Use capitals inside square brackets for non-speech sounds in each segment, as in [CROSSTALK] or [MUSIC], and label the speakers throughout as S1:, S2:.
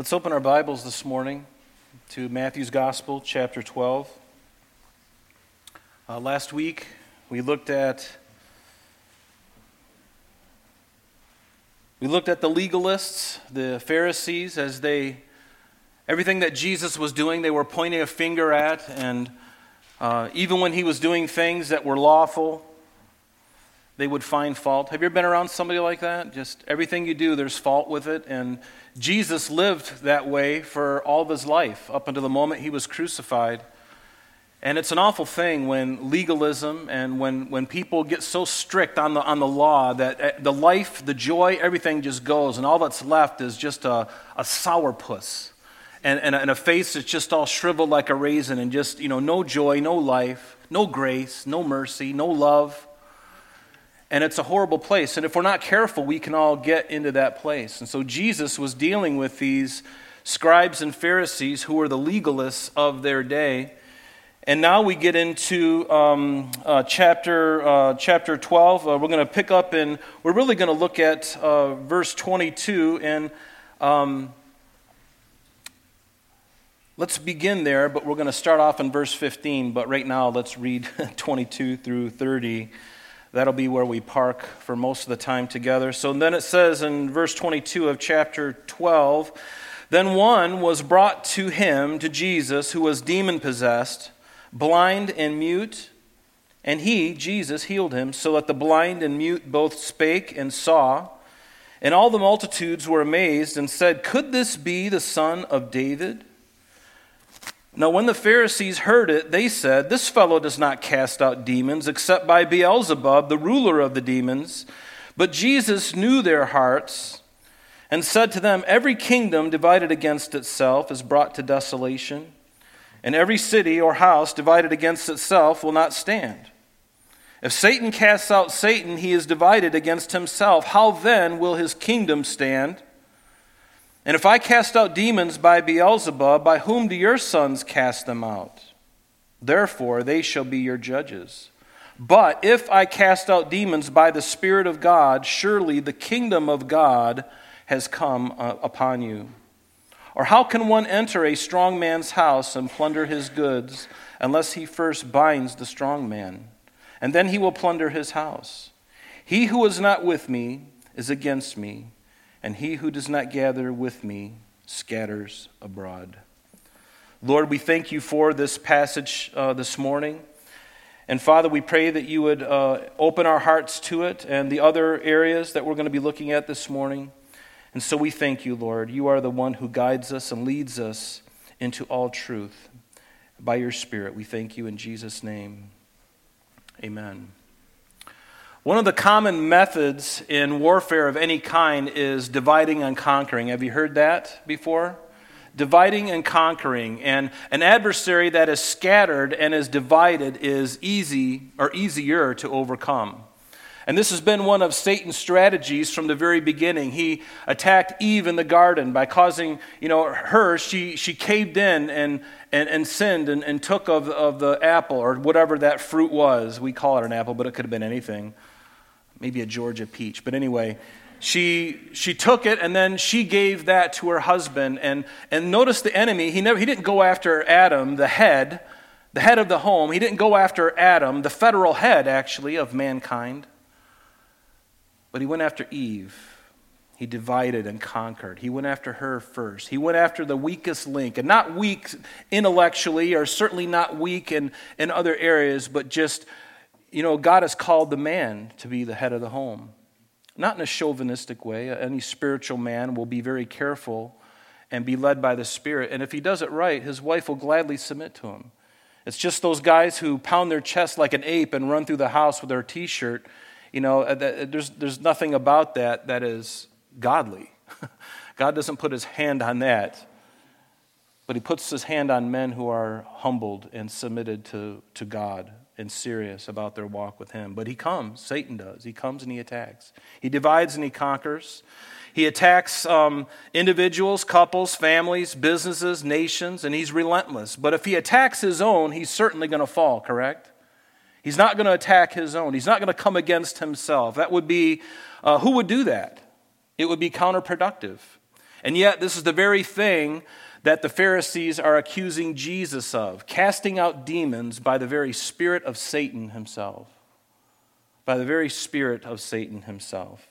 S1: Let's open our Bibles this morning to Matthew's Gospel, chapter 12. Uh, last week, we looked at we looked at the legalists, the Pharisees, as they everything that Jesus was doing, they were pointing a finger at, and uh, even when he was doing things that were lawful, they would find fault. Have you ever been around somebody like that? Just everything you do, there's fault with it. And Jesus lived that way for all of his life, up until the moment he was crucified. And it's an awful thing when legalism and when, when people get so strict on the, on the law that eh, the life, the joy, everything just goes, and all that's left is just a, a sourpuss and, and, a, and a face that's just all shriveled like a raisin, and just, you know, no joy, no life, no grace, no mercy, no love. And it's a horrible place. And if we're not careful, we can all get into that place. And so Jesus was dealing with these scribes and Pharisees who were the legalists of their day. And now we get into um, uh, chapter, uh, chapter 12. Uh, we're going to pick up and we're really going to look at uh, verse 22. And um, let's begin there, but we're going to start off in verse 15. But right now, let's read [LAUGHS] 22 through 30. That'll be where we park for most of the time together. So then it says in verse 22 of chapter 12 Then one was brought to him, to Jesus, who was demon possessed, blind and mute. And he, Jesus, healed him, so that the blind and mute both spake and saw. And all the multitudes were amazed and said, Could this be the son of David? Now, when the Pharisees heard it, they said, This fellow does not cast out demons except by Beelzebub, the ruler of the demons. But Jesus knew their hearts and said to them, Every kingdom divided against itself is brought to desolation, and every city or house divided against itself will not stand. If Satan casts out Satan, he is divided against himself. How then will his kingdom stand? And if I cast out demons by Beelzebub, by whom do your sons cast them out? Therefore, they shall be your judges. But if I cast out demons by the Spirit of God, surely the kingdom of God has come uh, upon you. Or how can one enter a strong man's house and plunder his goods unless he first binds the strong man? And then he will plunder his house. He who is not with me is against me and he who does not gather with me scatters abroad. Lord, we thank you for this passage uh, this morning. And Father, we pray that you would uh, open our hearts to it and the other areas that we're going to be looking at this morning. And so we thank you, Lord. You are the one who guides us and leads us into all truth. By your Spirit, we thank you in Jesus' name. Amen. One of the common methods in warfare of any kind is dividing and conquering. Have you heard that before? Dividing and conquering. And an adversary that is scattered and is divided is easy or easier to overcome. And this has been one of Satan's strategies from the very beginning. He attacked Eve in the garden by causing, you know, her, she, she caved in and, and, and sinned and, and took of, of the apple or whatever that fruit was. We call it an apple, but it could have been anything maybe a Georgia peach. But anyway, she, she took it and then she gave that to her husband. And, and notice the enemy, he, never, he didn't go after Adam, the head, the head of the home. He didn't go after Adam, the federal head, actually, of mankind. But he went after Eve. He divided and conquered. He went after her first. He went after the weakest link, and not weak intellectually, or certainly not weak in, in other areas, but just you know, God has called the man to be the head of the home. Not in a chauvinistic way. Any spiritual man will be very careful and be led by the Spirit. And if he does it right, his wife will gladly submit to him. It's just those guys who pound their chest like an ape and run through the house with their t shirt. You know, uh, there's, there's nothing about that that is godly. [LAUGHS] God doesn't put his hand on that, but he puts his hand on men who are humbled and submitted to, to God and serious about their walk with Him. But He comes, Satan does. He comes and He attacks. He divides and He conquers. He attacks um, individuals, couples, families, businesses, nations, and He's relentless. But if He attacks His own, He's certainly going to fall, correct? He's not going to attack His own. He's not going to come against Himself. That would be, uh, who would do that? It would be counterproductive. And yet, this is the very thing that the Pharisees are accusing Jesus of casting out demons by the very spirit of Satan himself. By the very spirit of Satan himself.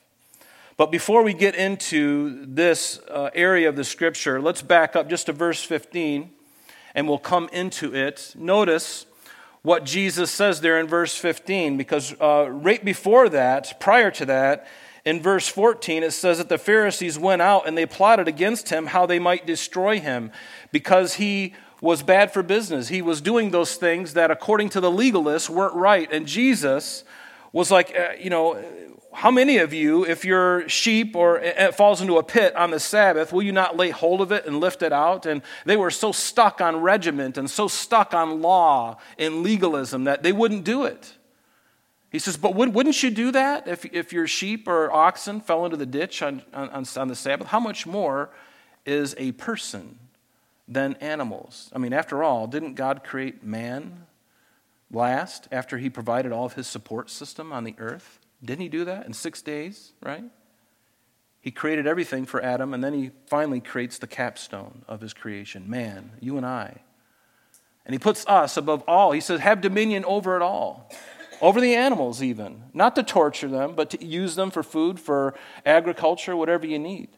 S1: But before we get into this uh, area of the scripture, let's back up just to verse 15 and we'll come into it. Notice what Jesus says there in verse 15, because uh, right before that, prior to that, in verse 14, it says that the Pharisees went out and they plotted against him how they might destroy him because he was bad for business. He was doing those things that, according to the legalists, weren't right. And Jesus was like, uh, you know, how many of you, if your sheep or it falls into a pit on the Sabbath, will you not lay hold of it and lift it out? And they were so stuck on regiment and so stuck on law and legalism that they wouldn't do it. He says, But wouldn't you do that if, if your sheep or oxen fell into the ditch on, on, on the Sabbath? How much more is a person than animals? I mean, after all, didn't God create man last after he provided all of his support system on the earth? Didn't he do that in six days, right? He created everything for Adam, and then he finally creates the capstone of his creation man, you and I. And he puts us above all. He says, Have dominion over it all over the animals, even. Not to torture them, but to use them for food, for agriculture, whatever you need.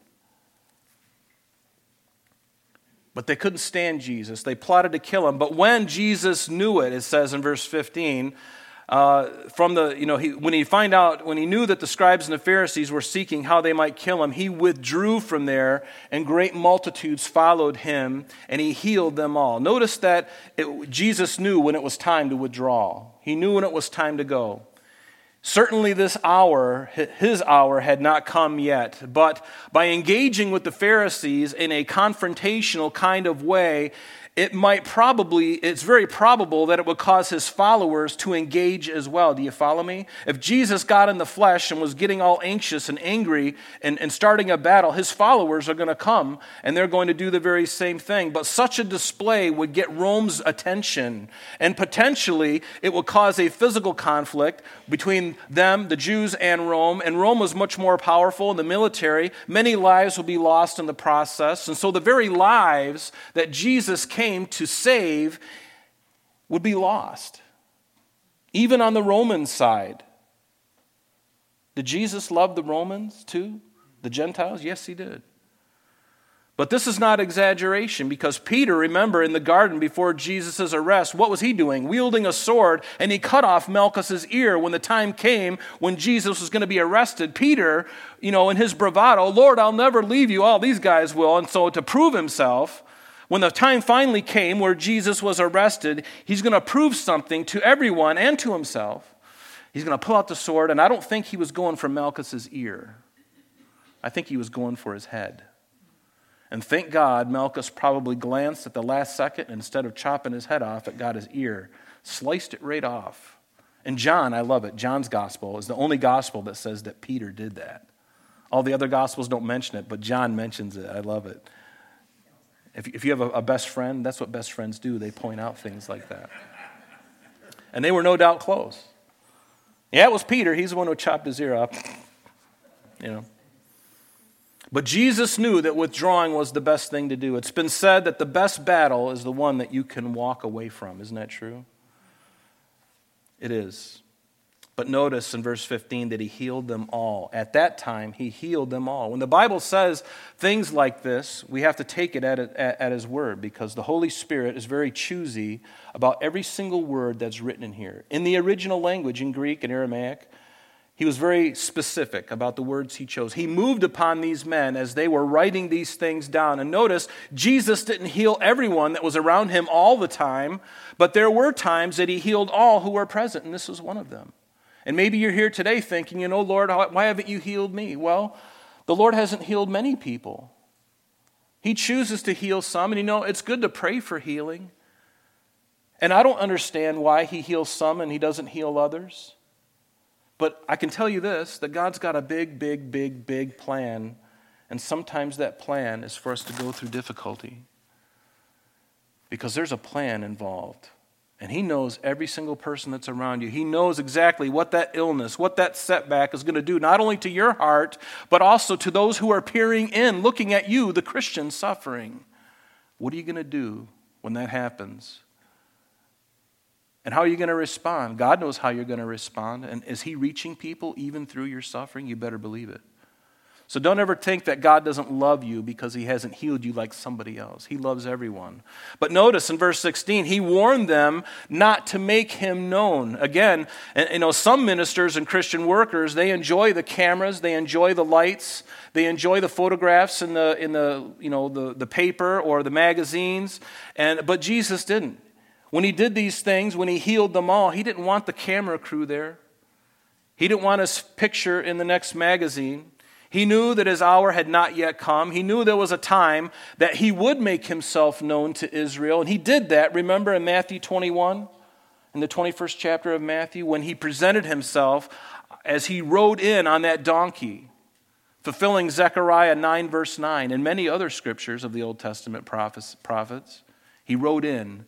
S1: But they couldn't stand Jesus. They plotted to kill him. But when Jesus knew it, it says in verse 15, uh, from the, you know, he, when he find out, when he knew that the scribes and the Pharisees were seeking how they might kill him, he withdrew from there, and great multitudes followed him, and he healed them all. Notice that it, Jesus knew when it was time to withdraw. He knew when it was time to go. Certainly, this hour, his hour, had not come yet. But by engaging with the Pharisees in a confrontational kind of way, it might probably, it's very probable that it would cause his followers to engage as well. Do you follow me? If Jesus got in the flesh and was getting all anxious and angry and, and starting a battle, his followers are going to come and they're going to do the very same thing. But such a display would get Rome's attention and potentially it would cause a physical conflict between them, the Jews, and Rome. And Rome was much more powerful in the military. Many lives will be lost in the process. And so the very lives that Jesus came came to save would be lost. Even on the Roman side. Did Jesus love the Romans too? The Gentiles? Yes, he did. But this is not exaggeration because Peter, remember, in the garden before Jesus' arrest, what was he doing? Wielding a sword, and he cut off Malchus's ear when the time came when Jesus was going to be arrested. Peter, you know, in his bravado, Lord, I'll never leave you. All these guys will. And so to prove himself, when the time finally came where Jesus was arrested, he's going to prove something to everyone and to himself. He's going to pull out the sword, and I don't think he was going for Malchus's ear. I think he was going for his head. And thank God, Malchus probably glanced at the last second, and instead of chopping his head off, it got his ear, sliced it right off. And John, I love it. John's gospel is the only gospel that says that Peter did that. All the other gospels don't mention it, but John mentions it. I love it. If, if you have a, a best friend, that's what best friends do. They point out things like that. And they were no doubt close. Yeah, it was Peter. He's the one who chopped his ear off. You know. But Jesus knew that withdrawing was the best thing to do. It's been said that the best battle is the one that you can walk away from. Isn't that true? It is. But notice in verse 15 that he healed them all. At that time, he healed them all. When the Bible says things like this, we have to take it at, at, at, his word because the Holy Spirit is very choosy about every single word that's written in here. In the original language, in Greek and Aramaic, he was very specific about the words he chose. He moved upon these men as they were writing these things down. And notice, Jesus didn't heal everyone that was around him all the time, but there were times that he healed all who were present, and this was one of them. And maybe you're here today thinking, you know, Lord, why haven't you healed me? Well, the Lord hasn't healed many people. He chooses to heal some, and you know, it's good to pray for healing. And I don't understand why He heals some and He doesn't heal others. But I can tell you this that God's got a big, big, big, big plan. And sometimes that plan is for us to go through difficulty because there's a plan involved. And He knows every single person that's around you. He knows exactly what that illness, what that setback is going to do, not only to your heart, but also to those who are peering in, looking at you, the Christian, suffering. What are you going to do when that happens? And how are you going to respond? God knows how you're going to respond. And is He reaching people even through your suffering? You better believe it. So don't ever think that God doesn't love you because he hasn't healed you like somebody else. He loves everyone. But notice in verse 16, he warned them not to make him known. Again, you know, some ministers and Christian workers, they enjoy the cameras, they enjoy the lights, they enjoy the photographs in the in the, you know, the, the paper or the magazines, and but Jesus didn't. When he did these things, when he healed them all, he didn't want the camera crew there. He didn't want his picture in the next magazine. He knew that his hour had not yet come. He knew there was a time that he would make himself known to Israel. And he did that, remember in Matthew 21, in the 21st chapter of Matthew, when he presented himself as he rode in on that donkey, fulfilling Zechariah 9, verse 9, and many other scriptures of the Old Testament prophets. He rode in.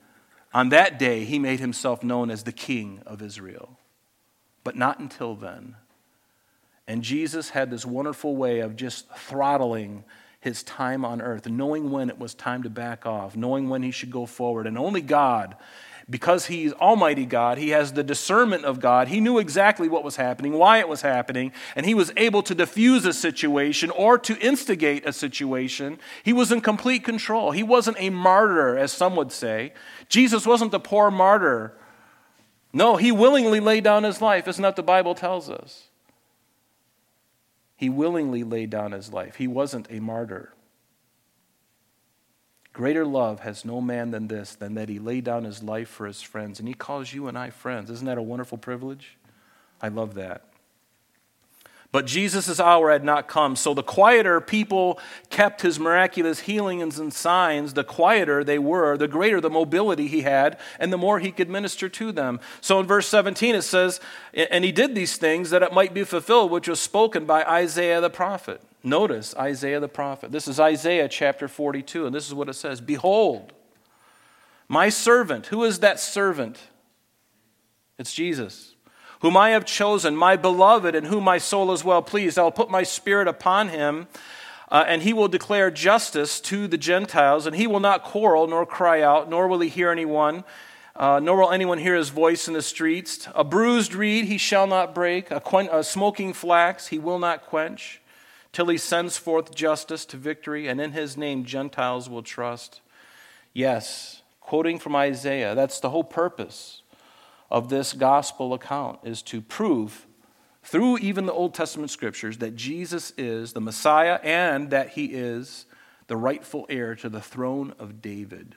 S1: On that day, he made himself known as the King of Israel. But not until then. And Jesus had this wonderful way of just throttling his time on earth, knowing when it was time to back off, knowing when he should go forward. And only God, because he's Almighty God, he has the discernment of God. He knew exactly what was happening, why it was happening, and he was able to diffuse a situation or to instigate a situation. He was in complete control. He wasn't a martyr, as some would say. Jesus wasn't the poor martyr. No, he willingly laid down his life. Isn't that the Bible tells us? He willingly laid down his life. He wasn't a martyr. Greater love has no man than this, than that he laid down his life for his friends. And he calls you and I friends. Isn't that a wonderful privilege? I love that. But Jesus' hour had not come. So the quieter people kept his miraculous healings and signs, the quieter they were, the greater the mobility he had, and the more he could minister to them. So in verse 17 it says, And he did these things that it might be fulfilled, which was spoken by Isaiah the prophet. Notice Isaiah the prophet. This is Isaiah chapter 42, and this is what it says Behold, my servant. Who is that servant? It's Jesus whom I have chosen, my beloved, in whom my soul is well pleased. I'll put my spirit upon him, uh, and he will declare justice to the Gentiles, and he will not quarrel nor cry out, nor will he hear anyone. Uh, nor will anyone hear his voice in the streets. A bruised reed he shall not break, a, quen- a smoking flax he will not quench, till he sends forth justice to victory, and in his name Gentiles will trust. Yes, quoting from Isaiah, that's the whole purpose of this gospel account is to prove through even the Old Testament scriptures that Jesus is the Messiah and that he is the rightful heir to the throne of David,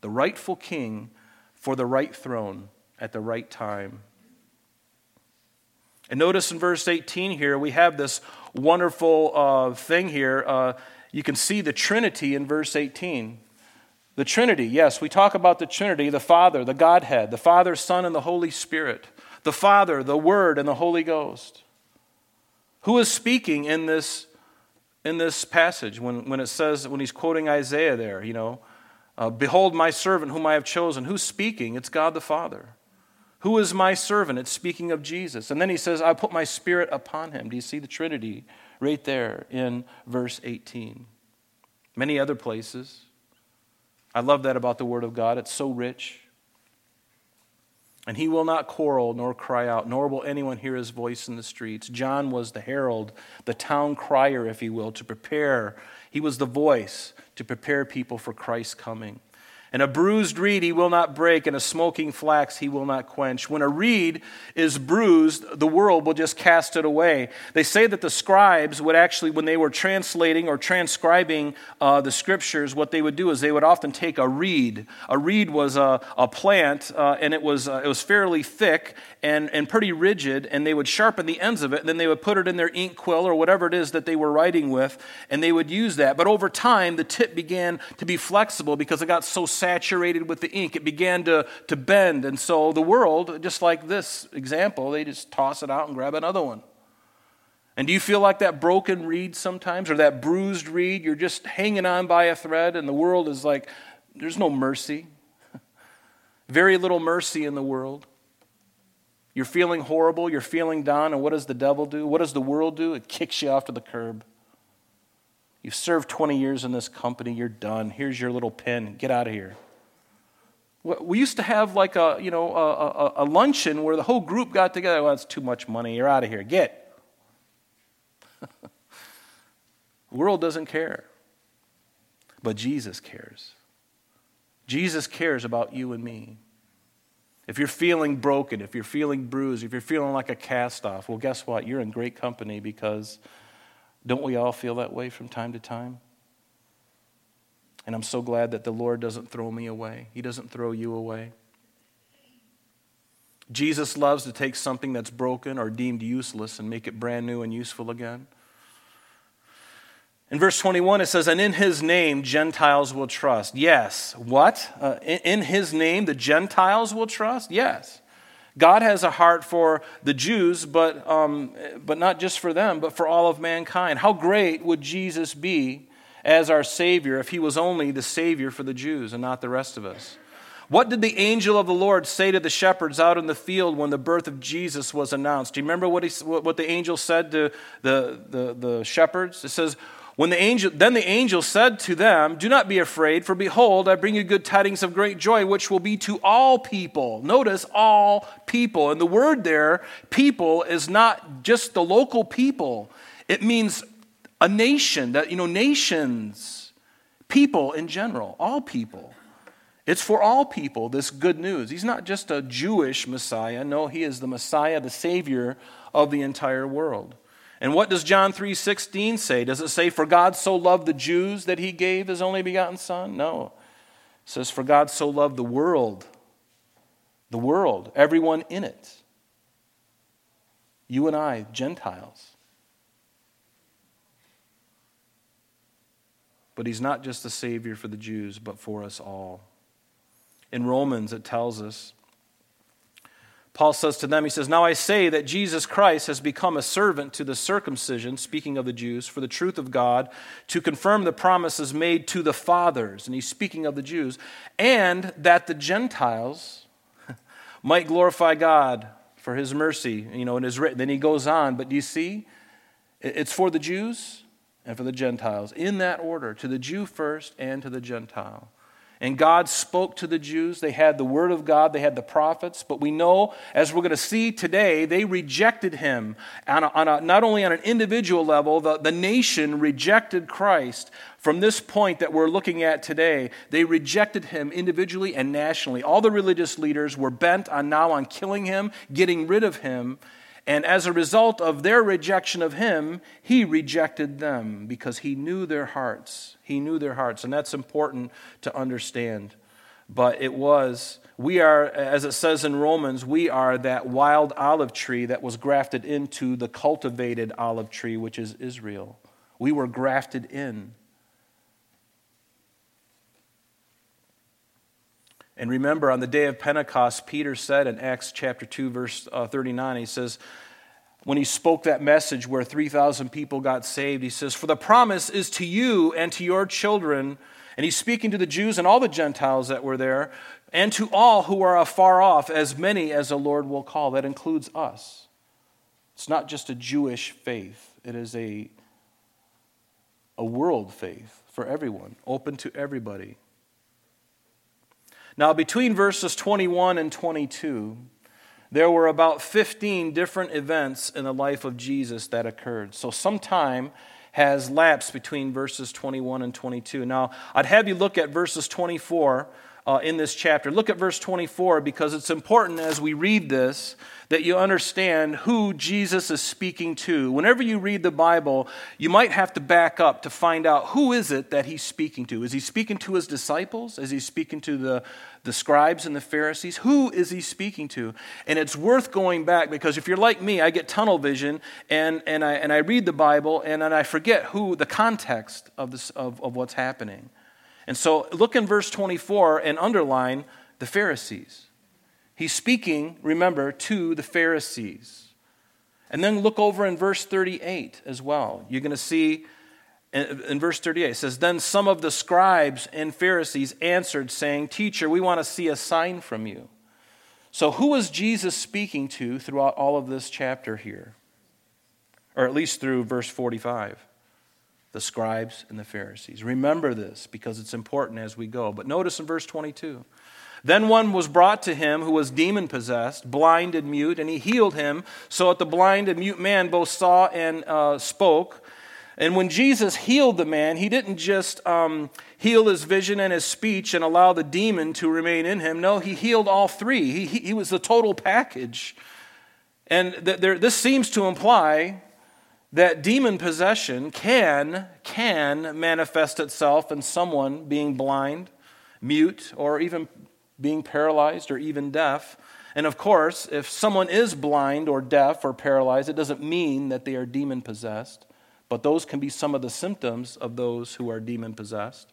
S1: the rightful king for the right throne at the right time. And notice in verse 18 here, we have this wonderful uh, thing here. Uh, you can see the Trinity in verse 18. The Trinity, yes, we talk about the Trinity, the Father, the Godhead, the Father, Son, and the Holy Spirit, the Father, the Word, and the Holy Ghost. Who is speaking in this, in this passage when, when it says, when he's quoting Isaiah there, you know, uh, Behold my servant whom I have chosen. Who's speaking? It's God the Father. Who is my servant? It's speaking of Jesus. And then he says, I put my spirit upon him. Do you see the Trinity right there in verse 18? Many other places. I love that about the Word of God. It's so rich. And he will not quarrel nor cry out, nor will anyone hear his voice in the streets. John was the herald, the town crier, if you will, to prepare. He was the voice to prepare people for Christ's coming. And a bruised reed he will not break, and a smoking flax he will not quench. When a reed is bruised, the world will just cast it away. They say that the scribes would actually, when they were translating or transcribing uh, the scriptures, what they would do is they would often take a reed. A reed was a, a plant, uh, and it was, uh, it was fairly thick and, and pretty rigid, and they would sharpen the ends of it, and then they would put it in their ink quill or whatever it is that they were writing with, and they would use that. But over time, the tip began to be flexible because it got so saturated with the ink. It began to, to bend. And so the world, just like this example, they just toss it out and grab another one. And do you feel like that broken reed sometimes or that bruised reed? You're just hanging on by a thread, and the world is like, there's no mercy. [LAUGHS] very little mercy in the world. You're feeling horrible, you're feeling down, and what does the devil do? What does the world do? It kicks you off to the curb. You've served 20 years in this company, you're done. Here's your little pin, get out of here. We used to have like a, you know, a, a, a luncheon where the whole group got together. Well, that's too much money, you're out of here, get. the [LAUGHS] world doesn't care, but Jesus cares. Jesus cares about you and me. If you're feeling broken, if you're feeling bruised, if you're feeling like a cast off, well, guess what? You're in great company because don't we all feel that way from time to time? And I'm so glad that the Lord doesn't throw me away, He doesn't throw you away. Jesus loves to take something that's broken or deemed useless and make it brand new and useful again. In verse 21, it says, And in his name, Gentiles will trust. Yes. What? Uh, in, in his name, the Gentiles will trust? Yes. God has a heart for the Jews, but, um, but not just for them, but for all of mankind. How great would Jesus be as our Savior if he was only the Savior for the Jews and not the rest of us? What did the angel of the Lord say to the shepherds out in the field when the birth of Jesus was announced? Do you remember what, he, what the angel said to the, the, the shepherds? It says, when the angel, then the angel said to them, Do not be afraid, for behold, I bring you good tidings of great joy, which will be to all people. Notice all people. And the word there, people, is not just the local people, it means a nation, that, you know, nations, people in general, all people. It's for all people, this good news. He's not just a Jewish Messiah. No, he is the Messiah, the Savior of the entire world. And what does John 3:16 say? Does it say for God so loved the Jews that he gave his only begotten son? No. It says for God so loved the world. The world, everyone in it. You and I, Gentiles. But he's not just the savior for the Jews, but for us all. In Romans it tells us Paul says to them, he says, Now I say that Jesus Christ has become a servant to the circumcision, speaking of the Jews, for the truth of God, to confirm the promises made to the fathers, and he's speaking of the Jews, and that the Gentiles [LAUGHS] might glorify God for his mercy. You know, and is written. Then he goes on, but do you see? It's for the Jews and for the Gentiles, in that order, to the Jew first and to the Gentile. And God spoke to the Jews. They had the word of God, they had the prophets. But we know, as we're going to see today, they rejected him. On a, on a, not only on an individual level, the, the nation rejected Christ. From this point that we're looking at today, they rejected him individually and nationally. All the religious leaders were bent on now on killing him, getting rid of him. And as a result of their rejection of him, he rejected them because he knew their hearts. He knew their hearts. And that's important to understand. But it was, we are, as it says in Romans, we are that wild olive tree that was grafted into the cultivated olive tree, which is Israel. We were grafted in. And remember, on the day of Pentecost, Peter said in Acts chapter 2, verse uh, 39, he says, when he spoke that message where 3,000 people got saved, he says, For the promise is to you and to your children. And he's speaking to the Jews and all the Gentiles that were there, and to all who are afar off, as many as the Lord will call. That includes us. It's not just a Jewish faith, it is a, a world faith for everyone, open to everybody. Now, between verses 21 and 22, there were about 15 different events in the life of Jesus that occurred. So, some time has lapsed between verses 21 and 22. Now, I'd have you look at verses 24 uh, in this chapter. Look at verse 24 because it's important as we read this that you understand who Jesus is speaking to. Whenever you read the Bible, you might have to back up to find out who is it that he's speaking to. Is he speaking to his disciples? Is he speaking to the, the scribes and the Pharisees? Who is he speaking to? And it's worth going back because if you're like me, I get tunnel vision and, and, I, and I read the Bible and then I forget who the context of, this, of, of what's happening. And so look in verse 24 and underline the Pharisees. He's speaking, remember, to the Pharisees. And then look over in verse 38 as well. You're going to see in verse 38, it says, Then some of the scribes and Pharisees answered, saying, Teacher, we want to see a sign from you. So, who was Jesus speaking to throughout all of this chapter here? Or at least through verse 45 the scribes and the Pharisees. Remember this because it's important as we go. But notice in verse 22 then one was brought to him who was demon possessed, blind and mute, and he healed him so that the blind and mute man both saw and uh, spoke. And when Jesus healed the man, he didn't just um, heal his vision and his speech and allow the demon to remain in him. No, he healed all three. He, he, he was the total package. And th- there, this seems to imply that demon possession can, can manifest itself in someone being blind, mute, or even being paralyzed or even deaf. And of course, if someone is blind or deaf or paralyzed, it doesn't mean that they are demon possessed, but those can be some of the symptoms of those who are demon possessed.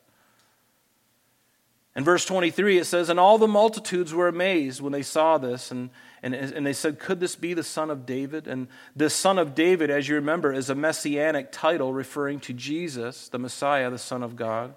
S1: In verse 23, it says, And all the multitudes were amazed when they saw this, and, and, and they said, Could this be the son of David? And this son of David, as you remember, is a messianic title referring to Jesus, the Messiah, the Son of God.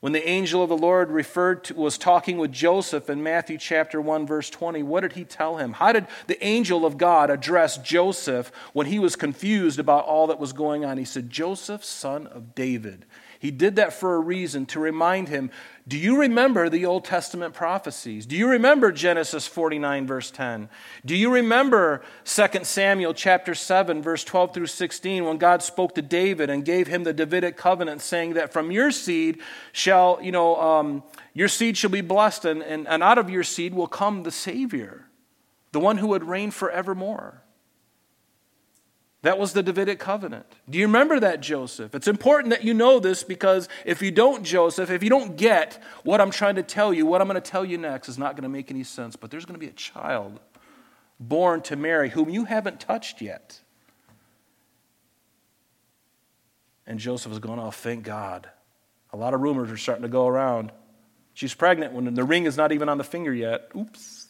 S1: When the angel of the Lord referred to, was talking with Joseph in Matthew chapter 1 verse 20, what did he tell him? How did the angel of God address Joseph when he was confused about all that was going on? He said, "Joseph, son of David." He did that for a reason to remind him do you remember the Old Testament prophecies? Do you remember Genesis 49 verse 10? Do you remember 2 Samuel chapter 7 verse 12 through 16 when God spoke to David and gave him the Davidic covenant saying that from your seed shall, you know, um, your seed shall be blessed and, and, and out of your seed will come the Savior, the one who would reign forevermore. That was the Davidic covenant. Do you remember that, Joseph? It's important that you know this because if you don't, Joseph, if you don't get what I'm trying to tell you, what I'm going to tell you next is not going to make any sense. But there's going to be a child born to Mary whom you haven't touched yet. And Joseph is going, Oh, thank God. A lot of rumors are starting to go around. She's pregnant when the ring is not even on the finger yet. Oops.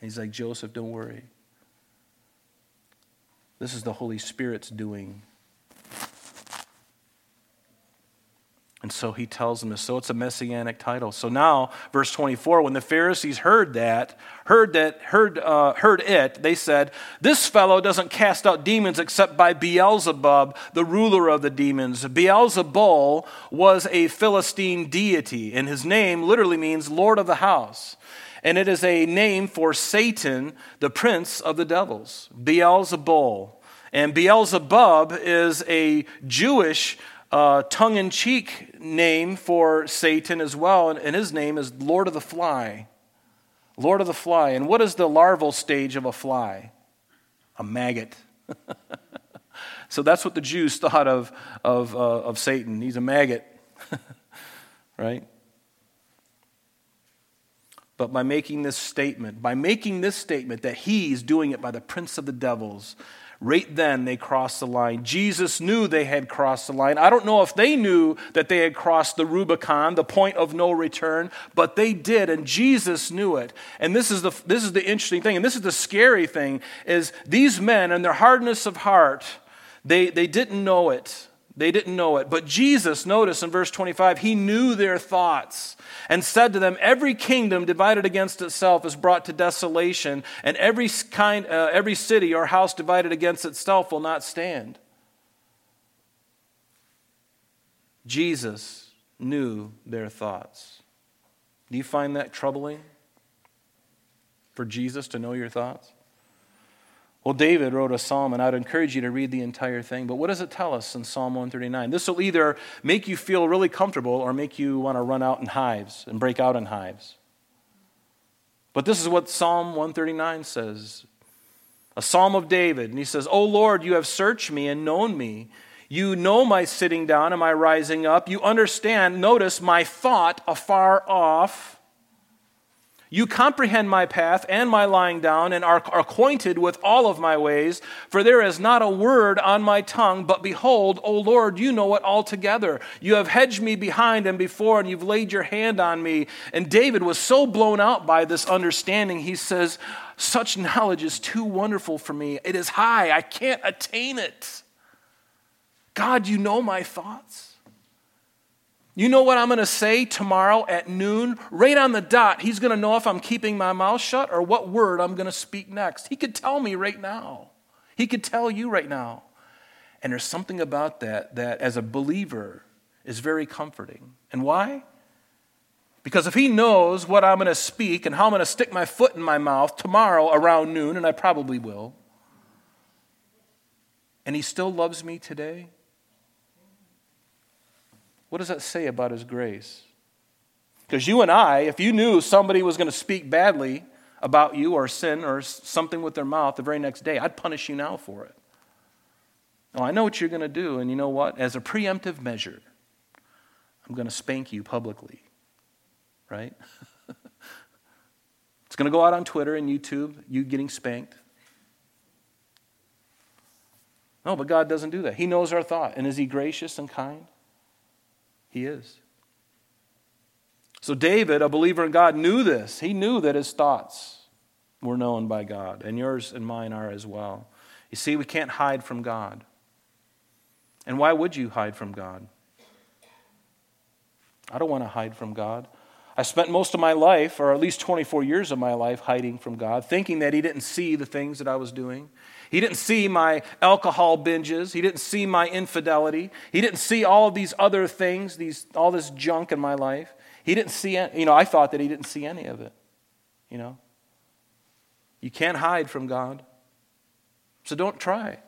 S1: And he's like, Joseph, don't worry. This is the Holy Spirit's doing. And so he tells them this. So it's a messianic title. So now, verse 24, when the Pharisees heard that, heard that, heard, uh, heard it, they said, This fellow doesn't cast out demons except by Beelzebub, the ruler of the demons. Beelzebul was a Philistine deity, and his name literally means Lord of the house and it is a name for Satan, the prince of the devils, Beelzebul. And Beelzebub is a Jewish uh, tongue in cheek name for Satan as well, and, his name is Lord of the Fly. Lord of the Fly. And what is the larval stage of a fly? A maggot. [LAUGHS] so that's what the Jews thought of, of, uh, of Satan. He's a maggot, [LAUGHS] right? But by making this statement, by making this statement that he's doing it by the prince of the devils, right then they crossed the line. Jesus knew they had crossed the line. I don't know if they knew that they had crossed the Rubicon, the point of no return, but they did, and Jesus knew it. And this is the, this is the interesting thing, and this is the scary thing, is these men and their hardness of heart, they, they didn't know it. They didn't know it. But Jesus, notice in verse 25, he knew their thoughts and said to them, Every kingdom divided against itself is brought to desolation, and every, kind, uh, every city or house divided against itself will not stand. Jesus knew their thoughts. Do you find that troubling? For Jesus to know your thoughts? Well, David wrote a psalm, and I'd encourage you to read the entire thing. But what does it tell us in Psalm 139? This will either make you feel really comfortable or make you want to run out in hives and break out in hives. But this is what Psalm 139 says a psalm of David. And he says, O Lord, you have searched me and known me. You know my sitting down and my rising up. You understand, notice, my thought afar off. You comprehend my path and my lying down, and are acquainted with all of my ways. For there is not a word on my tongue, but behold, O Lord, you know it altogether. You have hedged me behind and before, and you've laid your hand on me. And David was so blown out by this understanding, he says, Such knowledge is too wonderful for me. It is high, I can't attain it. God, you know my thoughts. You know what I'm going to say tomorrow at noon? Right on the dot, he's going to know if I'm keeping my mouth shut or what word I'm going to speak next. He could tell me right now. He could tell you right now. And there's something about that that, as a believer, is very comforting. And why? Because if he knows what I'm going to speak and how I'm going to stick my foot in my mouth tomorrow around noon, and I probably will, and he still loves me today, what does that say about his grace? Because you and I, if you knew somebody was going to speak badly about you or sin or something with their mouth the very next day, I'd punish you now for it. I know what you're going to do, and you know what? As a preemptive measure, I'm going to spank you publicly, right? [LAUGHS] it's going to go out on Twitter and YouTube, you getting spanked. No, but God doesn't do that. He knows our thought. And is He gracious and kind? He is. So, David, a believer in God, knew this. He knew that his thoughts were known by God, and yours and mine are as well. You see, we can't hide from God. And why would you hide from God? I don't want to hide from God. I spent most of my life, or at least 24 years of my life, hiding from God, thinking that He didn't see the things that I was doing. He didn't see my alcohol binges. He didn't see my infidelity. He didn't see all of these other things, these, all this junk in my life. He didn't see, you know, I thought that he didn't see any of it, you know. You can't hide from God. So don't try.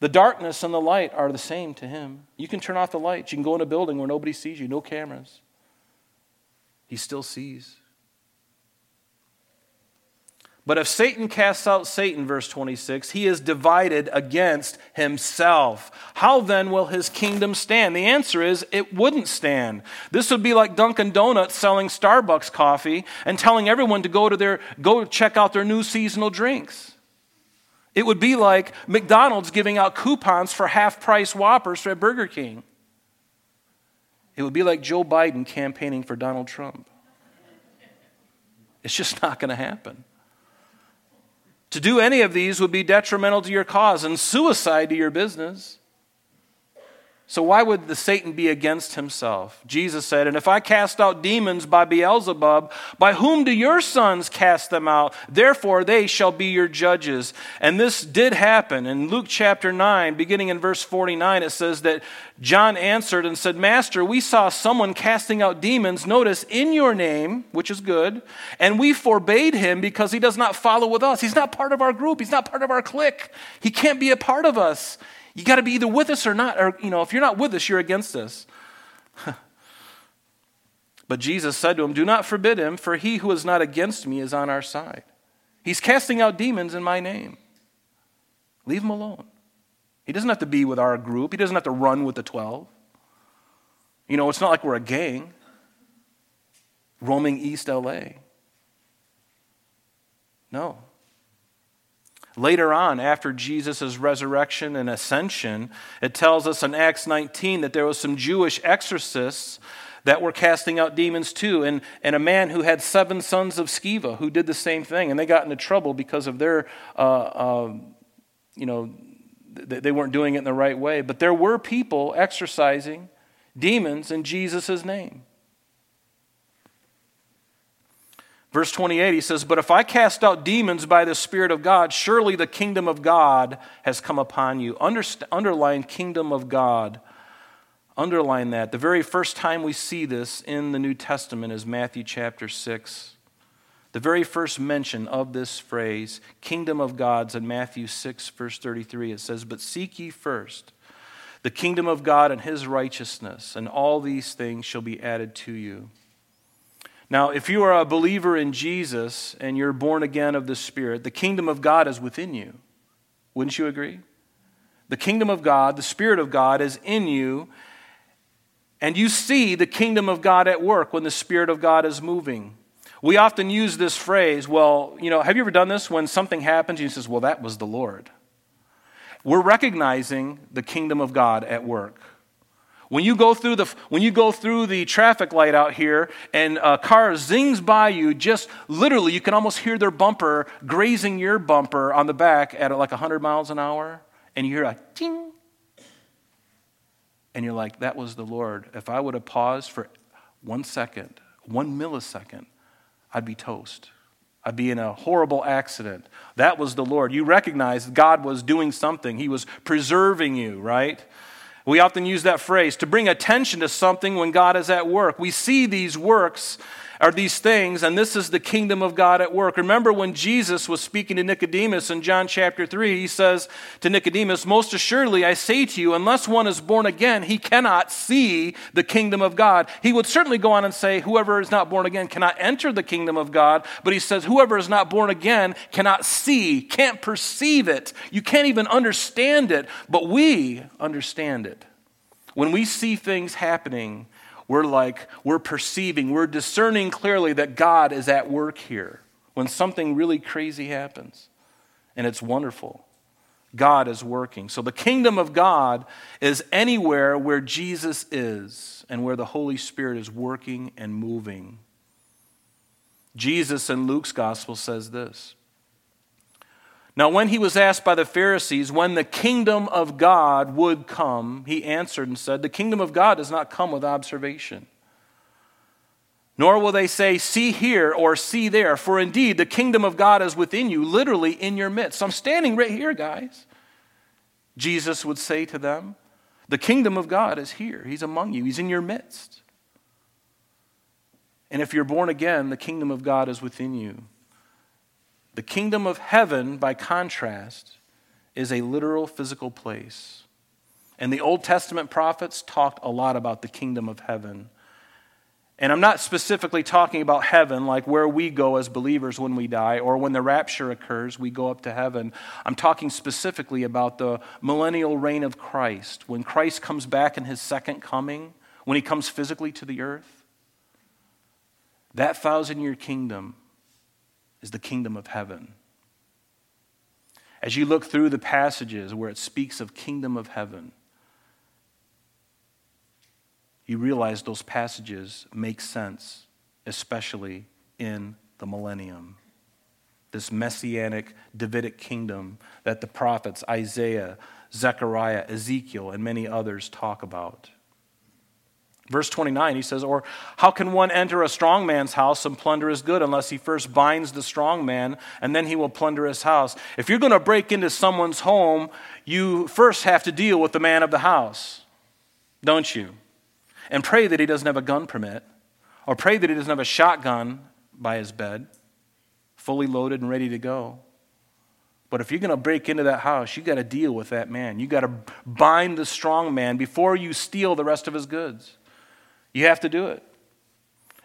S1: The darkness and the light are the same to him. You can turn off the lights. You can go in a building where nobody sees you, no cameras. He still sees. But if Satan casts out Satan, verse 26, he is divided against himself. How then will his kingdom stand? The answer is it wouldn't stand. This would be like Dunkin' Donuts selling Starbucks coffee and telling everyone to go to their go check out their new seasonal drinks. It would be like McDonald's giving out coupons for half price Whoppers at Burger King. It would be like Joe Biden campaigning for Donald Trump. It's just not going to happen. To do any of these would be detrimental to your cause and suicide to your business. So, why would the Satan be against himself? Jesus said, And if I cast out demons by Beelzebub, by whom do your sons cast them out? Therefore, they shall be your judges. And this did happen. In Luke chapter 9, beginning in verse 49, it says that John answered and said, Master, we saw someone casting out demons, notice, in your name, which is good, and we forbade him because he does not follow with us. He's not part of our group, he's not part of our clique. He can't be a part of us. You got to be either with us or not. Or, you know, if you're not with us, you're against us. [LAUGHS] but Jesus said to him, Do not forbid him, for he who is not against me is on our side. He's casting out demons in my name. Leave him alone. He doesn't have to be with our group, he doesn't have to run with the 12. You know, it's not like we're a gang roaming East LA. No. Later on, after Jesus' resurrection and ascension, it tells us in Acts 19 that there was some Jewish exorcists that were casting out demons too, and, and a man who had seven sons of Sceva who did the same thing, and they got into trouble because of their, uh, uh, you know, they weren't doing it in the right way. But there were people exorcising demons in Jesus' name. Verse 28, he says, But if I cast out demons by the Spirit of God, surely the kingdom of God has come upon you. Underst- underline kingdom of God. Underline that. The very first time we see this in the New Testament is Matthew chapter 6. The very first mention of this phrase, kingdom of God's, in Matthew 6, verse 33. It says, But seek ye first the kingdom of God and his righteousness, and all these things shall be added to you. Now, if you are a believer in Jesus and you're born again of the Spirit, the kingdom of God is within you. Wouldn't you agree? The kingdom of God, the Spirit of God is in you, and you see the kingdom of God at work when the Spirit of God is moving. We often use this phrase, well, you know, have you ever done this when something happens and you says, well, that was the Lord? We're recognizing the kingdom of God at work. When you go through the, when you go through the traffic light out here and a car zings by you, just literally, you can almost hear their bumper grazing your bumper on the back at like 100 miles an hour, and you hear a ting. and you're like, that was the Lord. If I would have paused for one second, one millisecond, I'd be toast. I'd be in a horrible accident. That was the Lord. You recognize God was doing something, He was preserving you, right? We often use that phrase to bring attention to something when God is at work. We see these works are these things, and this is the kingdom of God at work. Remember when Jesus was speaking to Nicodemus in John chapter 3, he says to Nicodemus, Most assuredly, I say to you, unless one is born again, he cannot see the kingdom of God. He would certainly go on and say, Whoever is not born again cannot enter the kingdom of God, but he says, Whoever is not born again cannot see, can't perceive it. You can't even understand it, but we understand it. When we see things happening, we're like, we're perceiving, we're discerning clearly that God is at work here when something really crazy happens. And it's wonderful. God is working. So the kingdom of God is anywhere where Jesus is and where the Holy Spirit is working and moving. Jesus in Luke's gospel says this now, when he was asked by the Pharisees when the kingdom of God would come, he answered and said, The kingdom of God does not come with observation. Nor will they say, See here or see there, for indeed the kingdom of God is within you, literally in your midst. I'm standing right here, guys. Jesus would say to them, The kingdom of God is here. He's among you, He's in your midst. And if you're born again, the kingdom of God is within you. The kingdom of heaven, by contrast, is a literal physical place. And the Old Testament prophets talked a lot about the kingdom of heaven. And I'm not specifically talking about heaven, like where we go as believers when we die, or when the rapture occurs, we go up to heaven. I'm talking specifically about the millennial reign of Christ, when Christ comes back in his second coming, when he comes physically to the earth. That thousand year kingdom is the kingdom of heaven. As you look through the passages where it speaks of kingdom of heaven, you realize those passages make sense, especially in the millennium. This messianic Davidic kingdom that the prophets Isaiah, Zechariah, Ezekiel, and many others talk about. Verse 29, he says, Or how can one enter a strong man's house and plunder his good unless he first binds the strong man and then he will plunder his house? If you're going to break into someone's home, you first have to deal with the man of the house, don't you? And pray that he doesn't have a gun permit, or pray that he doesn't have a shotgun by his bed, fully loaded and ready to go. But if you're going to break into that house, you got to deal with that man. You got to bind the strong man before you steal the rest of his goods. You have to do it.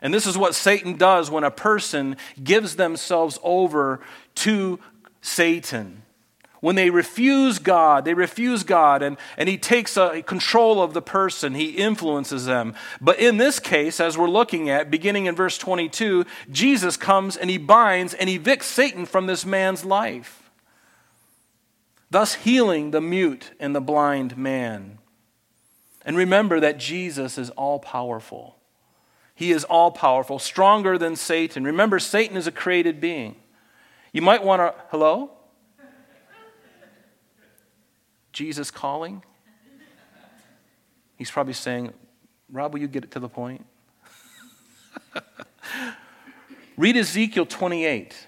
S1: And this is what Satan does when a person gives themselves over to Satan. When they refuse God, they refuse God, and, and he takes a, control of the person, he influences them. But in this case, as we're looking at, beginning in verse 22, Jesus comes and he binds and evicts Satan from this man's life, thus healing the mute and the blind man. And remember that Jesus is all powerful. He is all powerful, stronger than Satan. Remember, Satan is a created being. You might want to, hello? Jesus calling? He's probably saying, Rob, will you get it to the point? [LAUGHS] Read Ezekiel 28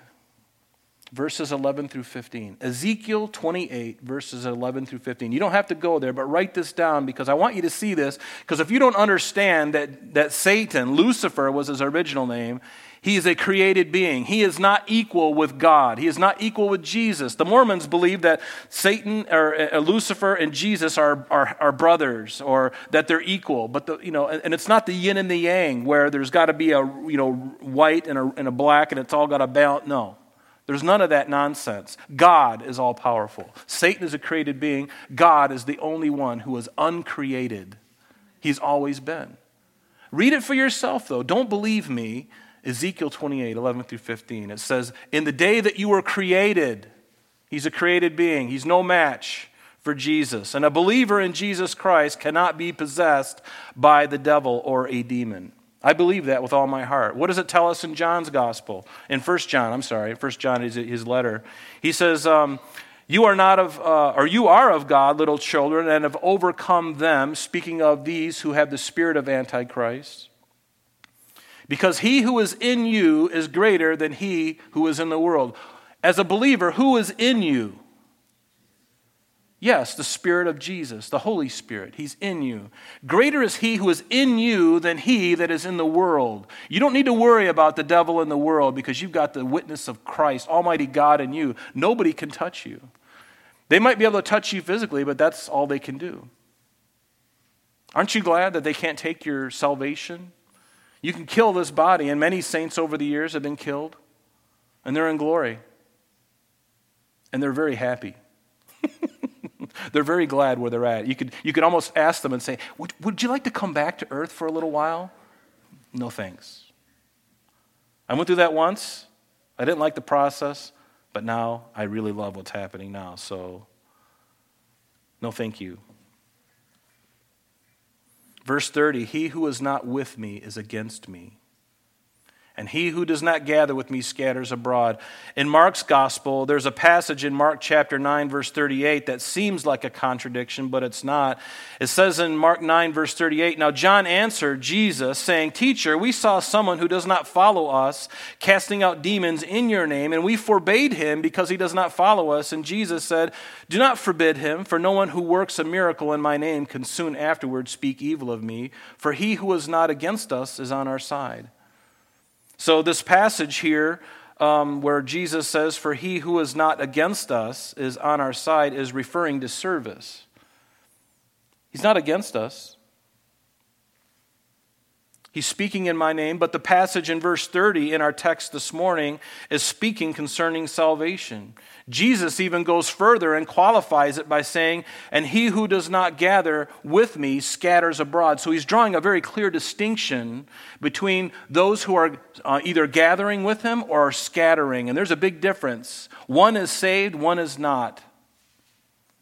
S1: verses 11 through 15. Ezekiel 28, verses 11 through 15. You don't have to go there, but write this down because I want you to see this. Because if you don't understand that, that Satan, Lucifer was his original name, he is a created being. He is not equal with God. He is not equal with Jesus. The Mormons believe that Satan or uh, Lucifer and Jesus are, are, are, brothers or that they're equal. But the, you know, and it's not the yin and the yang where there's got to be a you know white and a, and a black and it's all got to balance. No. There's none of that nonsense. God is all powerful. Satan is a created being. God is the only one who is uncreated. He's always been. Read it for yourself, though. Don't believe me. Ezekiel 28, 11 through 15. It says, In the day that you were created, he's a created being, he's no match for Jesus. And a believer in Jesus Christ cannot be possessed by the devil or a demon. I believe that with all my heart. What does it tell us in John's gospel? In 1 John, I'm sorry, 1 John is his letter. He says, um, You are not of, uh, or you are of God, little children, and have overcome them, speaking of these who have the spirit of Antichrist. Because he who is in you is greater than he who is in the world. As a believer, who is in you? Yes, the Spirit of Jesus, the Holy Spirit. He's in you. Greater is He who is in you than He that is in the world. You don't need to worry about the devil in the world because you've got the witness of Christ, Almighty God in you. Nobody can touch you. They might be able to touch you physically, but that's all they can do. Aren't you glad that they can't take your salvation? You can kill this body, and many saints over the years have been killed, and they're in glory. And they're very happy. They're very glad where they're at. You could, you could almost ask them and say, would, would you like to come back to earth for a little while? No thanks. I went through that once. I didn't like the process. But now I really love what's happening now. So, no thank you. Verse 30 He who is not with me is against me and he who does not gather with me scatters abroad. In Mark's gospel, there's a passage in Mark chapter 9, verse 38, that seems like a contradiction, but it's not. It says in Mark 9, verse 38, Now John answered Jesus, saying, Teacher, we saw someone who does not follow us casting out demons in your name, and we forbade him because he does not follow us. And Jesus said, Do not forbid him, for no one who works a miracle in my name can soon afterward speak evil of me, for he who is not against us is on our side. So, this passage here, um, where Jesus says, For he who is not against us is on our side, is referring to service. He's not against us. He's speaking in my name, but the passage in verse 30 in our text this morning is speaking concerning salvation. Jesus even goes further and qualifies it by saying, And he who does not gather with me scatters abroad. So he's drawing a very clear distinction between those who are uh, either gathering with him or are scattering. And there's a big difference. One is saved, one is not.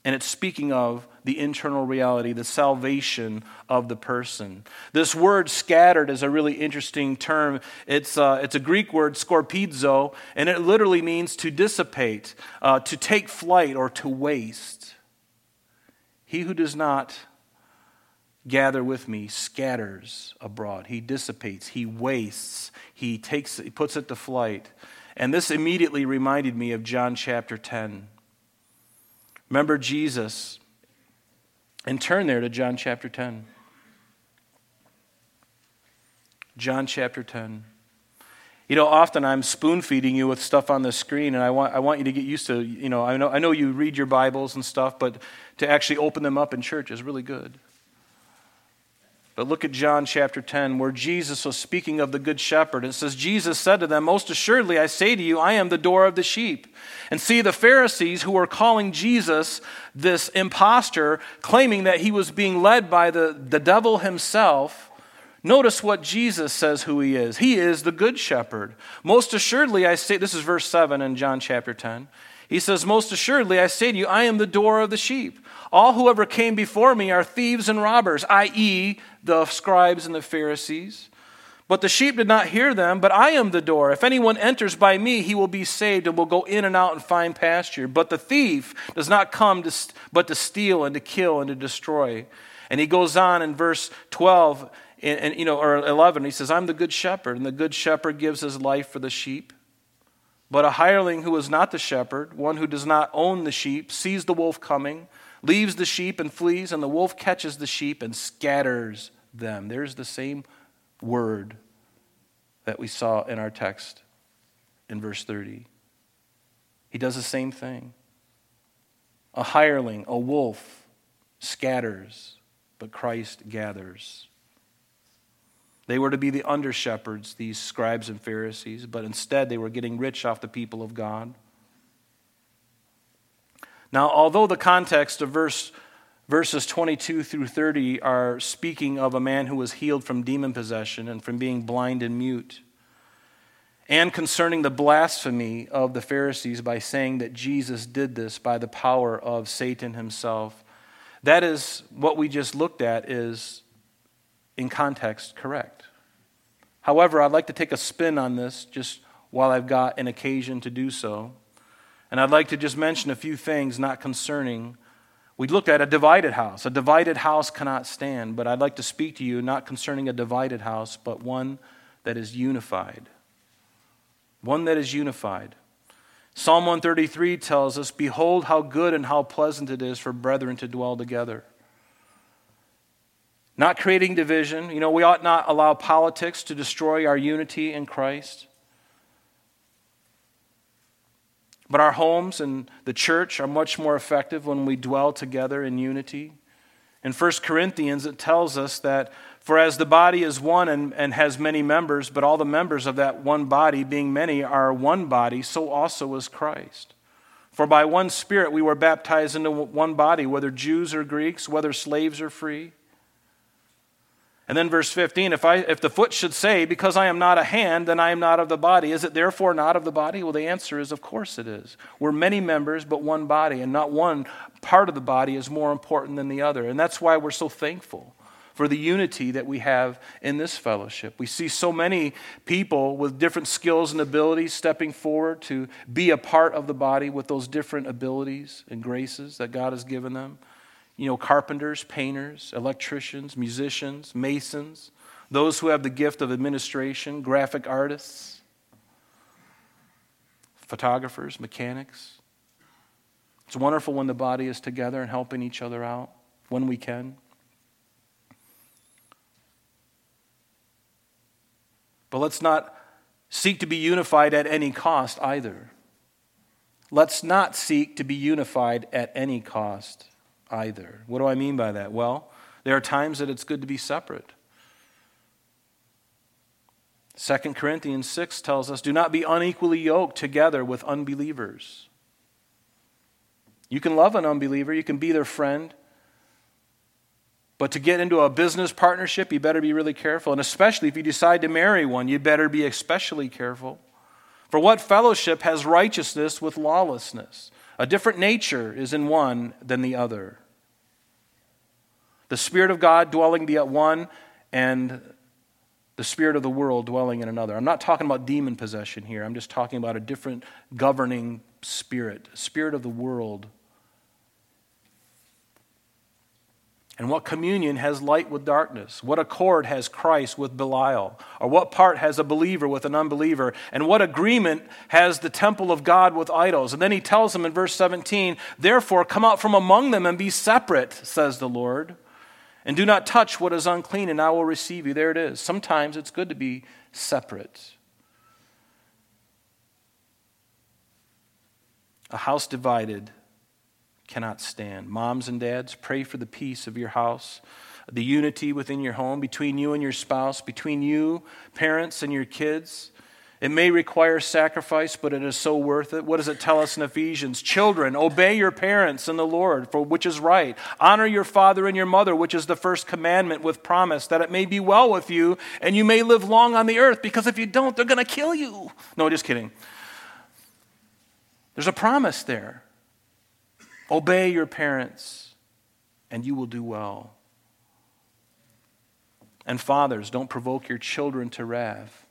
S1: And it's speaking of the internal reality, the salvation of the person. This word scattered is a really interesting term. It's, uh, it's a Greek word, skorpizo, and it literally means to dissipate, uh, to take flight, or to waste. He who does not gather with me scatters abroad. He dissipates, he wastes, he takes he puts it to flight. And this immediately reminded me of John chapter 10. Remember Jesus and turn there to John chapter 10. John chapter 10. You know, often I'm spoon feeding you with stuff on the screen, and I want, I want you to get used to, you know I, know, I know you read your Bibles and stuff, but to actually open them up in church is really good. But look at John chapter 10, where Jesus was speaking of the Good Shepherd. It says, Jesus said to them, Most assuredly, I say to you, I am the door of the sheep. And see, the Pharisees who were calling Jesus this impostor, claiming that he was being led by the, the devil himself, notice what Jesus says who he is. He is the Good Shepherd. Most assuredly, I say, this is verse 7 in John chapter 10. He says, Most assuredly, I say to you, I am the door of the sheep. All whoever came before me are thieves and robbers, i.e., the scribes and the Pharisees. But the sheep did not hear them, but I am the door. If anyone enters by me, he will be saved and will go in and out and find pasture. But the thief does not come to, but to steal and to kill and to destroy. And he goes on in verse 12 and, and, you know or 11 he says i'm the good shepherd and the good shepherd gives his life for the sheep but a hireling who is not the shepherd one who does not own the sheep sees the wolf coming leaves the sheep and flees, and the wolf catches the sheep and scatters them. There's the same word that we saw in our text in verse 30. He does the same thing. A hireling, a wolf, scatters, but Christ gathers. They were to be the under shepherds, these scribes and Pharisees, but instead they were getting rich off the people of God. Now, although the context of verse, verses 22 through 30 are speaking of a man who was healed from demon possession and from being blind and mute, and concerning the blasphemy of the Pharisees by saying that Jesus did this by the power of Satan himself, that is what we just looked at is in context correct. However, I'd like to take a spin on this just while I've got an occasion to do so. And I'd like to just mention a few things not concerning. We looked at a divided house. A divided house cannot stand, but I'd like to speak to you not concerning a divided house, but one that is unified. One that is unified. Psalm 133 tells us, Behold, how good and how pleasant it is for brethren to dwell together. Not creating division. You know, we ought not allow politics to destroy our unity in Christ. But our homes and the church are much more effective when we dwell together in unity. In 1 Corinthians, it tells us that for as the body is one and, and has many members, but all the members of that one body, being many, are one body, so also is Christ. For by one Spirit we were baptized into one body, whether Jews or Greeks, whether slaves or free. And then verse 15, if, I, if the foot should say, Because I am not a hand, then I am not of the body, is it therefore not of the body? Well, the answer is, Of course it is. We're many members, but one body, and not one part of the body is more important than the other. And that's why we're so thankful for the unity that we have in this fellowship. We see so many people with different skills and abilities stepping forward to be a part of the body with those different abilities and graces that God has given them you know, carpenters, painters, electricians, musicians, masons, those who have the gift of administration, graphic artists, photographers, mechanics. It's wonderful when the body is together and helping each other out when we can. But let's not seek to be unified at any cost either. Let's not seek to be unified at any cost either. What do I mean by that? Well, there are times that it's good to be separate. 2 Corinthians 6 tells us do not be unequally yoked together with unbelievers. You can love an unbeliever, you can be their friend, but to get into a business partnership, you better be really careful. And especially if you decide to marry one, you better be especially careful. For what fellowship has righteousness with lawlessness? A different nature is in one than the other. The Spirit of God dwelling be at uh, one, and the Spirit of the world dwelling in another. I'm not talking about demon possession here. I'm just talking about a different governing spirit, spirit of the world. And what communion has light with darkness? What accord has Christ with Belial? Or what part has a believer with an unbeliever? And what agreement has the temple of God with idols? And then he tells them in verse 17, Therefore, come out from among them and be separate, says the Lord. And do not touch what is unclean, and I will receive you. There it is. Sometimes it's good to be separate. A house divided cannot stand. Moms and dads, pray for the peace of your house, the unity within your home, between you and your spouse, between you, parents, and your kids. It may require sacrifice, but it is so worth it. What does it tell us in Ephesians? Children, obey your parents in the Lord, for which is right. Honor your father and your mother, which is the first commandment with promise, that it may be well with you and you may live long on the earth, because if you don't, they're going to kill you. No, just kidding. There's a promise there. Obey your parents, and you will do well. And fathers, don't provoke your children to wrath.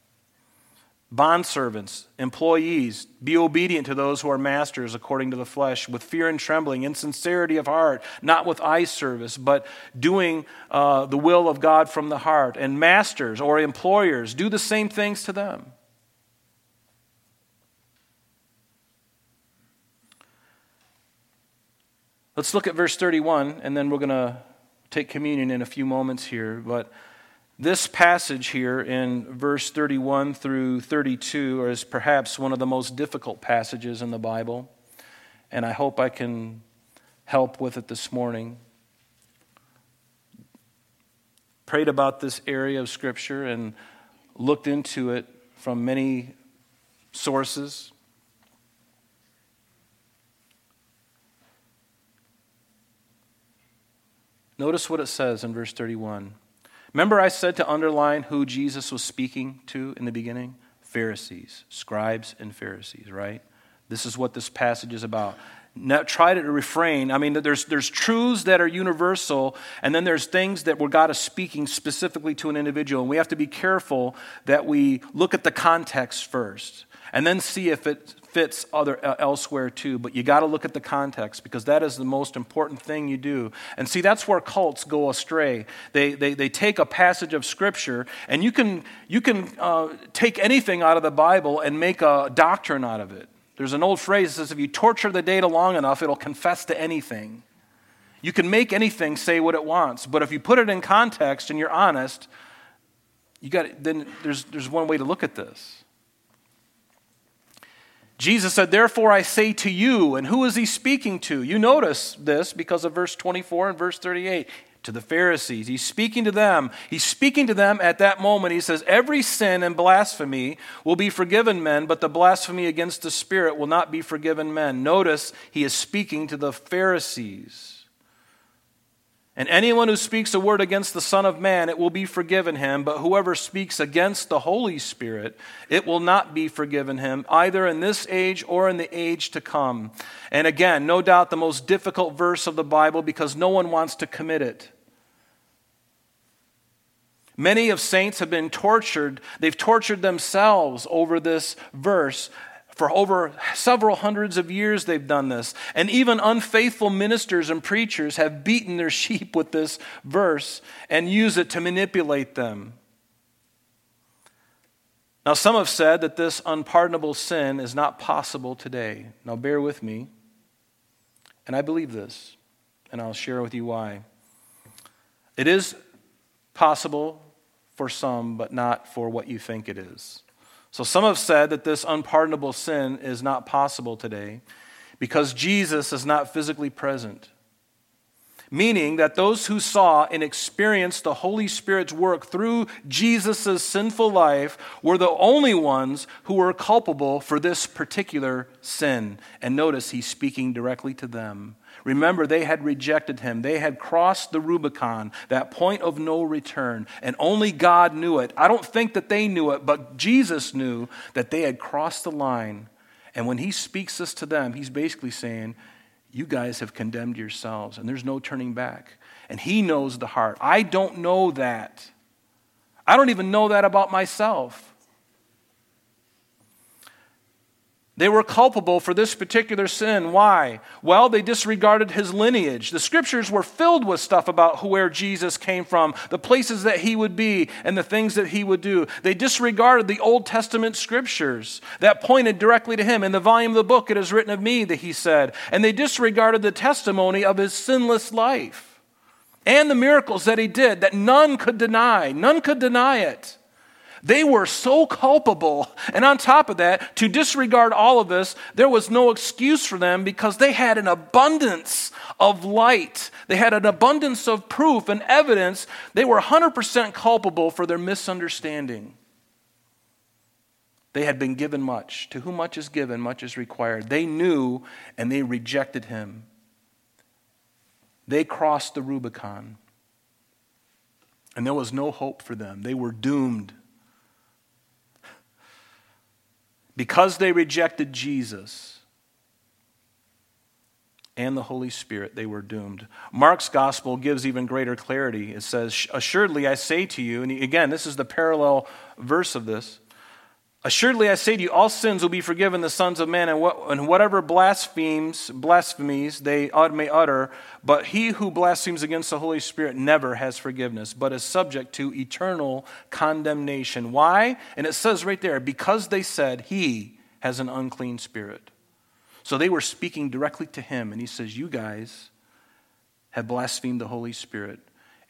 S1: Bondservants, employees, be obedient to those who are masters according to the flesh, with fear and trembling, in sincerity of heart, not with eye service, but doing uh, the will of God from the heart. And masters or employers, do the same things to them. Let's look at verse 31, and then we're going to take communion in a few moments here. But this passage here in verse 31 through 32 is perhaps one of the most difficult passages in the Bible, and I hope I can help with it this morning. Prayed about this area of Scripture and looked into it from many sources. Notice what it says in verse 31. Remember, I said to underline who Jesus was speaking to in the beginning? Pharisees, scribes, and Pharisees, right? This is what this passage is about. Now, try to refrain. I mean, there's, there's truths that are universal, and then there's things that where God is speaking specifically to an individual. And we have to be careful that we look at the context first and then see if it fits other uh, elsewhere too, but you got to look at the context because that is the most important thing you do. And see, that's where cults go astray. They, they, they take a passage of Scripture, and you can, you can uh, take anything out of the Bible and make a doctrine out of it. There's an old phrase that says if you torture the data long enough, it'll confess to anything. You can make anything say what it wants, but if you put it in context and you're honest, you got then there's there's one way to look at this. Jesus said, Therefore I say to you, and who is he speaking to? You notice this because of verse 24 and verse 38 to the Pharisees. He's speaking to them. He's speaking to them at that moment. He says, Every sin and blasphemy will be forgiven men, but the blasphemy against the Spirit will not be forgiven men. Notice he is speaking to the Pharisees. And anyone who speaks a word against the Son of Man, it will be forgiven him. But whoever speaks against the Holy Spirit, it will not be forgiven him, either in this age or in the age to come. And again, no doubt the most difficult verse of the Bible because no one wants to commit it. Many of saints have been tortured. They've tortured themselves over this verse for over several hundreds of years, they've done this. And even unfaithful ministers and preachers have beaten their sheep with this verse and use it to manipulate them. Now, some have said that this unpardonable sin is not possible today. Now, bear with me. And I believe this, and I'll share with you why. It is possible for some, but not for what you think it is. So some have said that this unpardonable sin is not possible today because Jesus is not physically present. Meaning that those who saw and experienced the Holy Spirit's work through Jesus' sinful life were the only ones who were culpable for this particular sin. And notice he's speaking directly to them. Remember, they had rejected him. They had crossed the Rubicon, that point of no return, and only God knew it. I don't think that they knew it, but Jesus knew that they had crossed the line. And when he speaks this to them, he's basically saying, You guys have condemned yourselves, and there's no turning back. And he knows the heart. I don't know that. I don't even know that about myself. They were culpable for this particular sin. Why? Well, they disregarded his lineage. The scriptures were filled with stuff about where Jesus came from, the places that he would be, and the things that he would do. They disregarded the Old Testament scriptures that pointed directly to him. In the volume of the book, it is written of me that he said. And they disregarded the testimony of his sinless life and the miracles that he did that none could deny. None could deny it. They were so culpable. And on top of that, to disregard all of this, there was no excuse for them because they had an abundance of light. They had an abundance of proof and evidence. They were 100% culpable for their misunderstanding. They had been given much. To whom much is given, much is required. They knew and they rejected him. They crossed the Rubicon. And there was no hope for them. They were doomed. Because they rejected Jesus and the Holy Spirit, they were doomed. Mark's gospel gives even greater clarity. It says, Assuredly, I say to you, and again, this is the parallel verse of this. Assuredly, I say to you, all sins will be forgiven the sons of men, and, what, and whatever blasphemes, blasphemies they may utter. But he who blasphemes against the Holy Spirit never has forgiveness, but is subject to eternal condemnation. Why? And it says right there, because they said he has an unclean spirit. So they were speaking directly to him, and he says, You guys have blasphemed the Holy Spirit,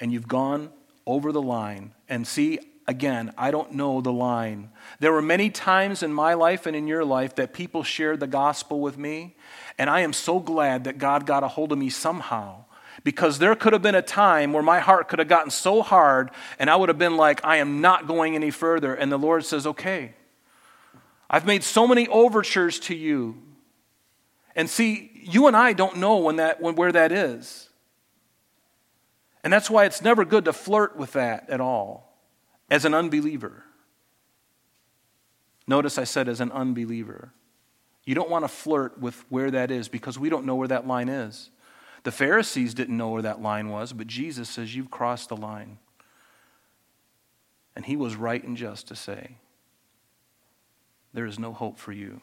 S1: and you've gone over the line. And see, again, I don't know the line. There were many times in my life and in your life that people shared the gospel with me, and I am so glad that God got a hold of me somehow. Because there could have been a time where my heart could have gotten so hard, and I would have been like, I am not going any further. And the Lord says, Okay, I've made so many overtures to you. And see, you and I don't know when that, when, where that is. And that's why it's never good to flirt with that at all as an unbeliever. Notice I said as an unbeliever. You don't want to flirt with where that is because we don't know where that line is. The Pharisees didn't know where that line was, but Jesus says, You've crossed the line. And he was right and just to say, There is no hope for you.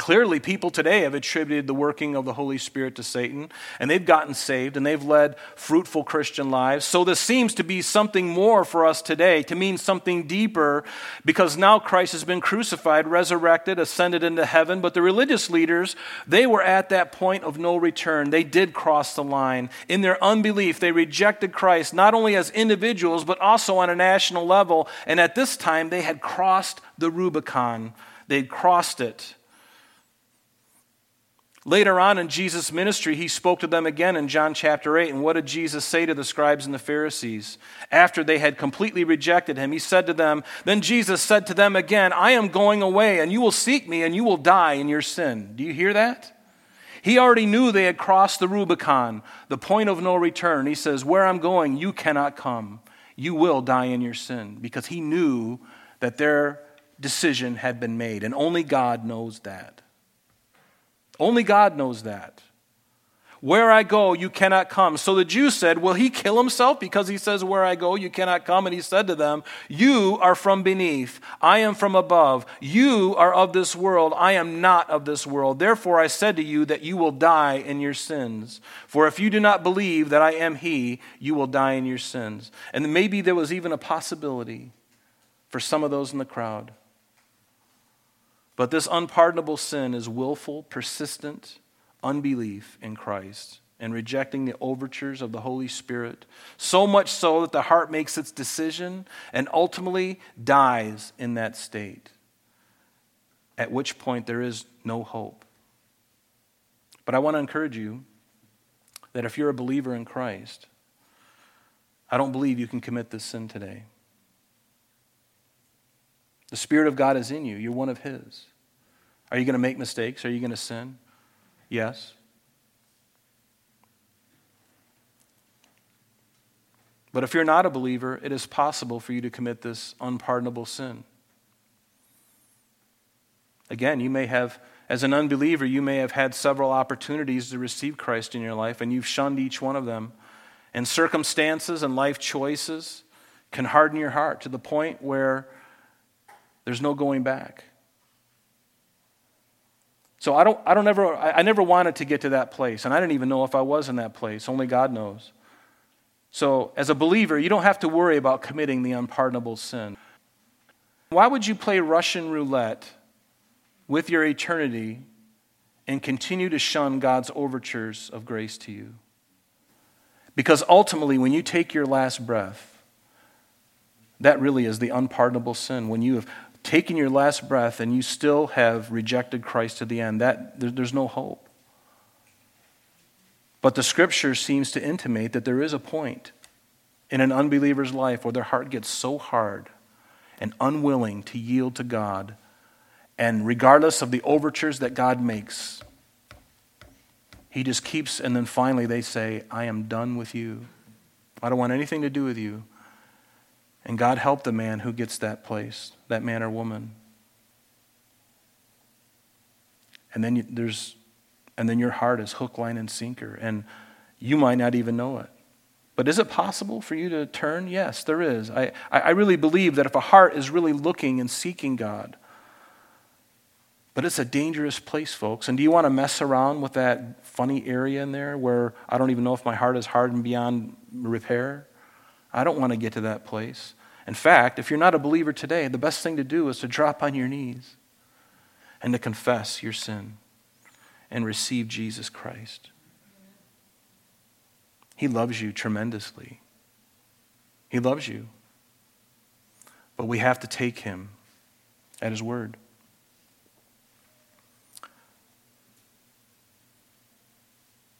S1: Clearly, people today have attributed the working of the Holy Spirit to Satan, and they've gotten saved and they've led fruitful Christian lives. So, this seems to be something more for us today, to mean something deeper, because now Christ has been crucified, resurrected, ascended into heaven. But the religious leaders, they were at that point of no return. They did cross the line. In their unbelief, they rejected Christ, not only as individuals, but also on a national level. And at this time, they had crossed the Rubicon, they'd crossed it. Later on in Jesus' ministry, he spoke to them again in John chapter 8. And what did Jesus say to the scribes and the Pharisees? After they had completely rejected him, he said to them, Then Jesus said to them again, I am going away, and you will seek me, and you will die in your sin. Do you hear that? He already knew they had crossed the Rubicon, the point of no return. He says, Where I'm going, you cannot come. You will die in your sin. Because he knew that their decision had been made, and only God knows that. Only God knows that. Where I go, you cannot come. So the Jews said, Will he kill himself because he says, Where I go, you cannot come? And he said to them, You are from beneath. I am from above. You are of this world. I am not of this world. Therefore I said to you that you will die in your sins. For if you do not believe that I am he, you will die in your sins. And maybe there was even a possibility for some of those in the crowd but this unpardonable sin is willful, persistent unbelief in Christ and rejecting the overtures of the Holy Spirit, so much so that the heart makes its decision and ultimately dies in that state, at which point there is no hope. But I want to encourage you that if you're a believer in Christ, I don't believe you can commit this sin today. The Spirit of God is in you, you're one of His. Are you going to make mistakes? Are you going to sin? Yes. But if you're not a believer, it is possible for you to commit this unpardonable sin. Again, you may have, as an unbeliever, you may have had several opportunities to receive Christ in your life, and you've shunned each one of them. And circumstances and life choices can harden your heart to the point where there's no going back. So I don't, I don't ever, I never wanted to get to that place, and I didn't even know if I was in that place. Only God knows. So as a believer, you don't have to worry about committing the unpardonable sin. Why would you play Russian roulette with your eternity and continue to shun God's overtures of grace to you? Because ultimately, when you take your last breath, that really is the unpardonable sin. When you have taken your last breath and you still have rejected Christ to the end, that, there, there's no hope. But the scripture seems to intimate that there is a point in an unbeliever's life where their heart gets so hard and unwilling to yield to God. And regardless of the overtures that God makes, he just keeps, and then finally they say, I am done with you. I don't want anything to do with you. And God help the man who gets that place, that man or woman. And then there's, and then your heart is hook, line, and sinker, and you might not even know it. But is it possible for you to turn? Yes, there is. I, I really believe that if a heart is really looking and seeking God, but it's a dangerous place, folks. And do you want to mess around with that funny area in there where I don't even know if my heart is hardened beyond repair? I don't want to get to that place. In fact, if you're not a believer today, the best thing to do is to drop on your knees and to confess your sin and receive Jesus Christ. He loves you tremendously. He loves you. But we have to take him at his word.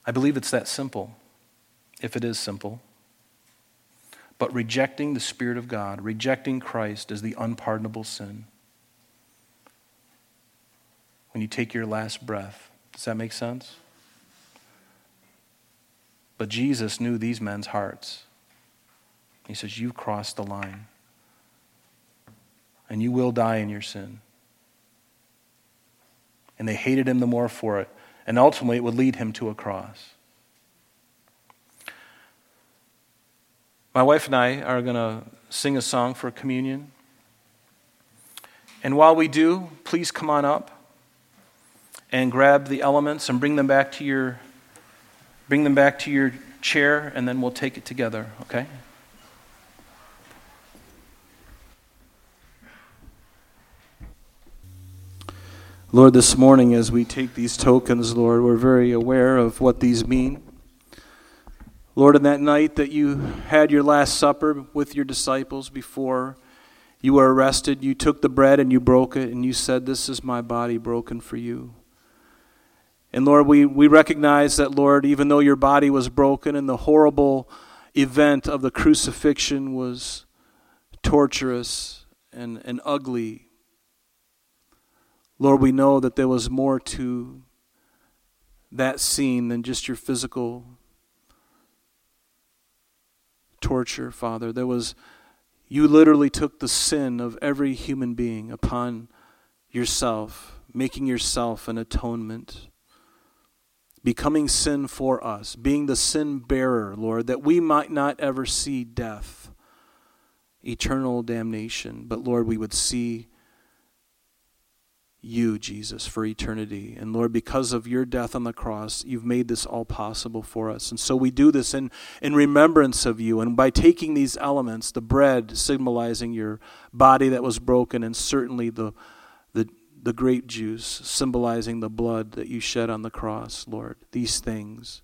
S1: I believe it's that simple, if it is simple. But rejecting the Spirit of God, rejecting Christ, is the unpardonable sin. When you take your last breath, does that make sense? But Jesus knew these men's hearts. He says, You've crossed the line, and you will die in your sin. And they hated him the more for it, and ultimately it would lead him to a cross. My wife and I are going to sing a song for communion. And while we do, please come on up. and grab the elements and bring them back to your bring them back to your chair and then we'll take it together, okay? Lord, this morning as we take these tokens, Lord, we're very aware of what these mean. Lord, in that night that you had your last supper with your disciples before you were arrested, you took the bread and you broke it and you said, This is my body broken for you. And Lord, we, we recognize that, Lord, even though your body was broken and the horrible event of the crucifixion was torturous and, and ugly, Lord, we know that there was more to that scene than just your physical torture, Father. There was, you literally took the sin of every human being upon yourself, making yourself an atonement, becoming sin for us, being the sin bearer, Lord, that we might not ever see death, eternal damnation, but Lord, we would see you, Jesus, for eternity. And Lord, because of your death on the cross, you've made this all possible for us. And so we do this in, in remembrance of you. And by taking these elements, the bread symbolizing your body that was broken, and certainly the, the, the grape juice symbolizing the blood that you shed on the cross, Lord, these things.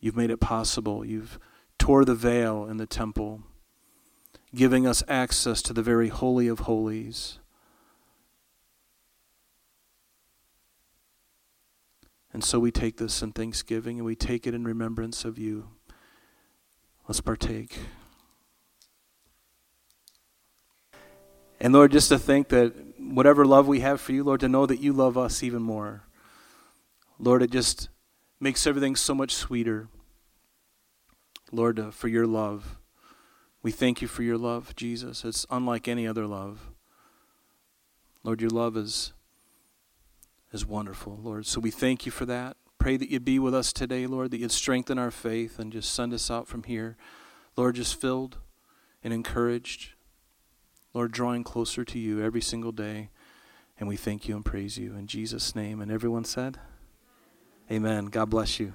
S1: You've made it possible. You've tore the veil in the temple, giving us access to the very holy of holies. And so we take this in thanksgiving and we take it in remembrance of you. Let's partake. And Lord, just to think that whatever love we have for you, Lord, to know that you love us even more. Lord, it just makes everything so much sweeter. Lord, uh, for your love. We thank you for your love, Jesus. It's unlike any other love. Lord, your love is is wonderful, Lord. So we thank you for that. Pray that you'd be with us today, Lord, that you'd strengthen our faith and just send us out from here, Lord, just filled and encouraged. Lord, drawing closer to you every single day. And we thank you and praise you in Jesus' name. And everyone said, Amen. God bless you.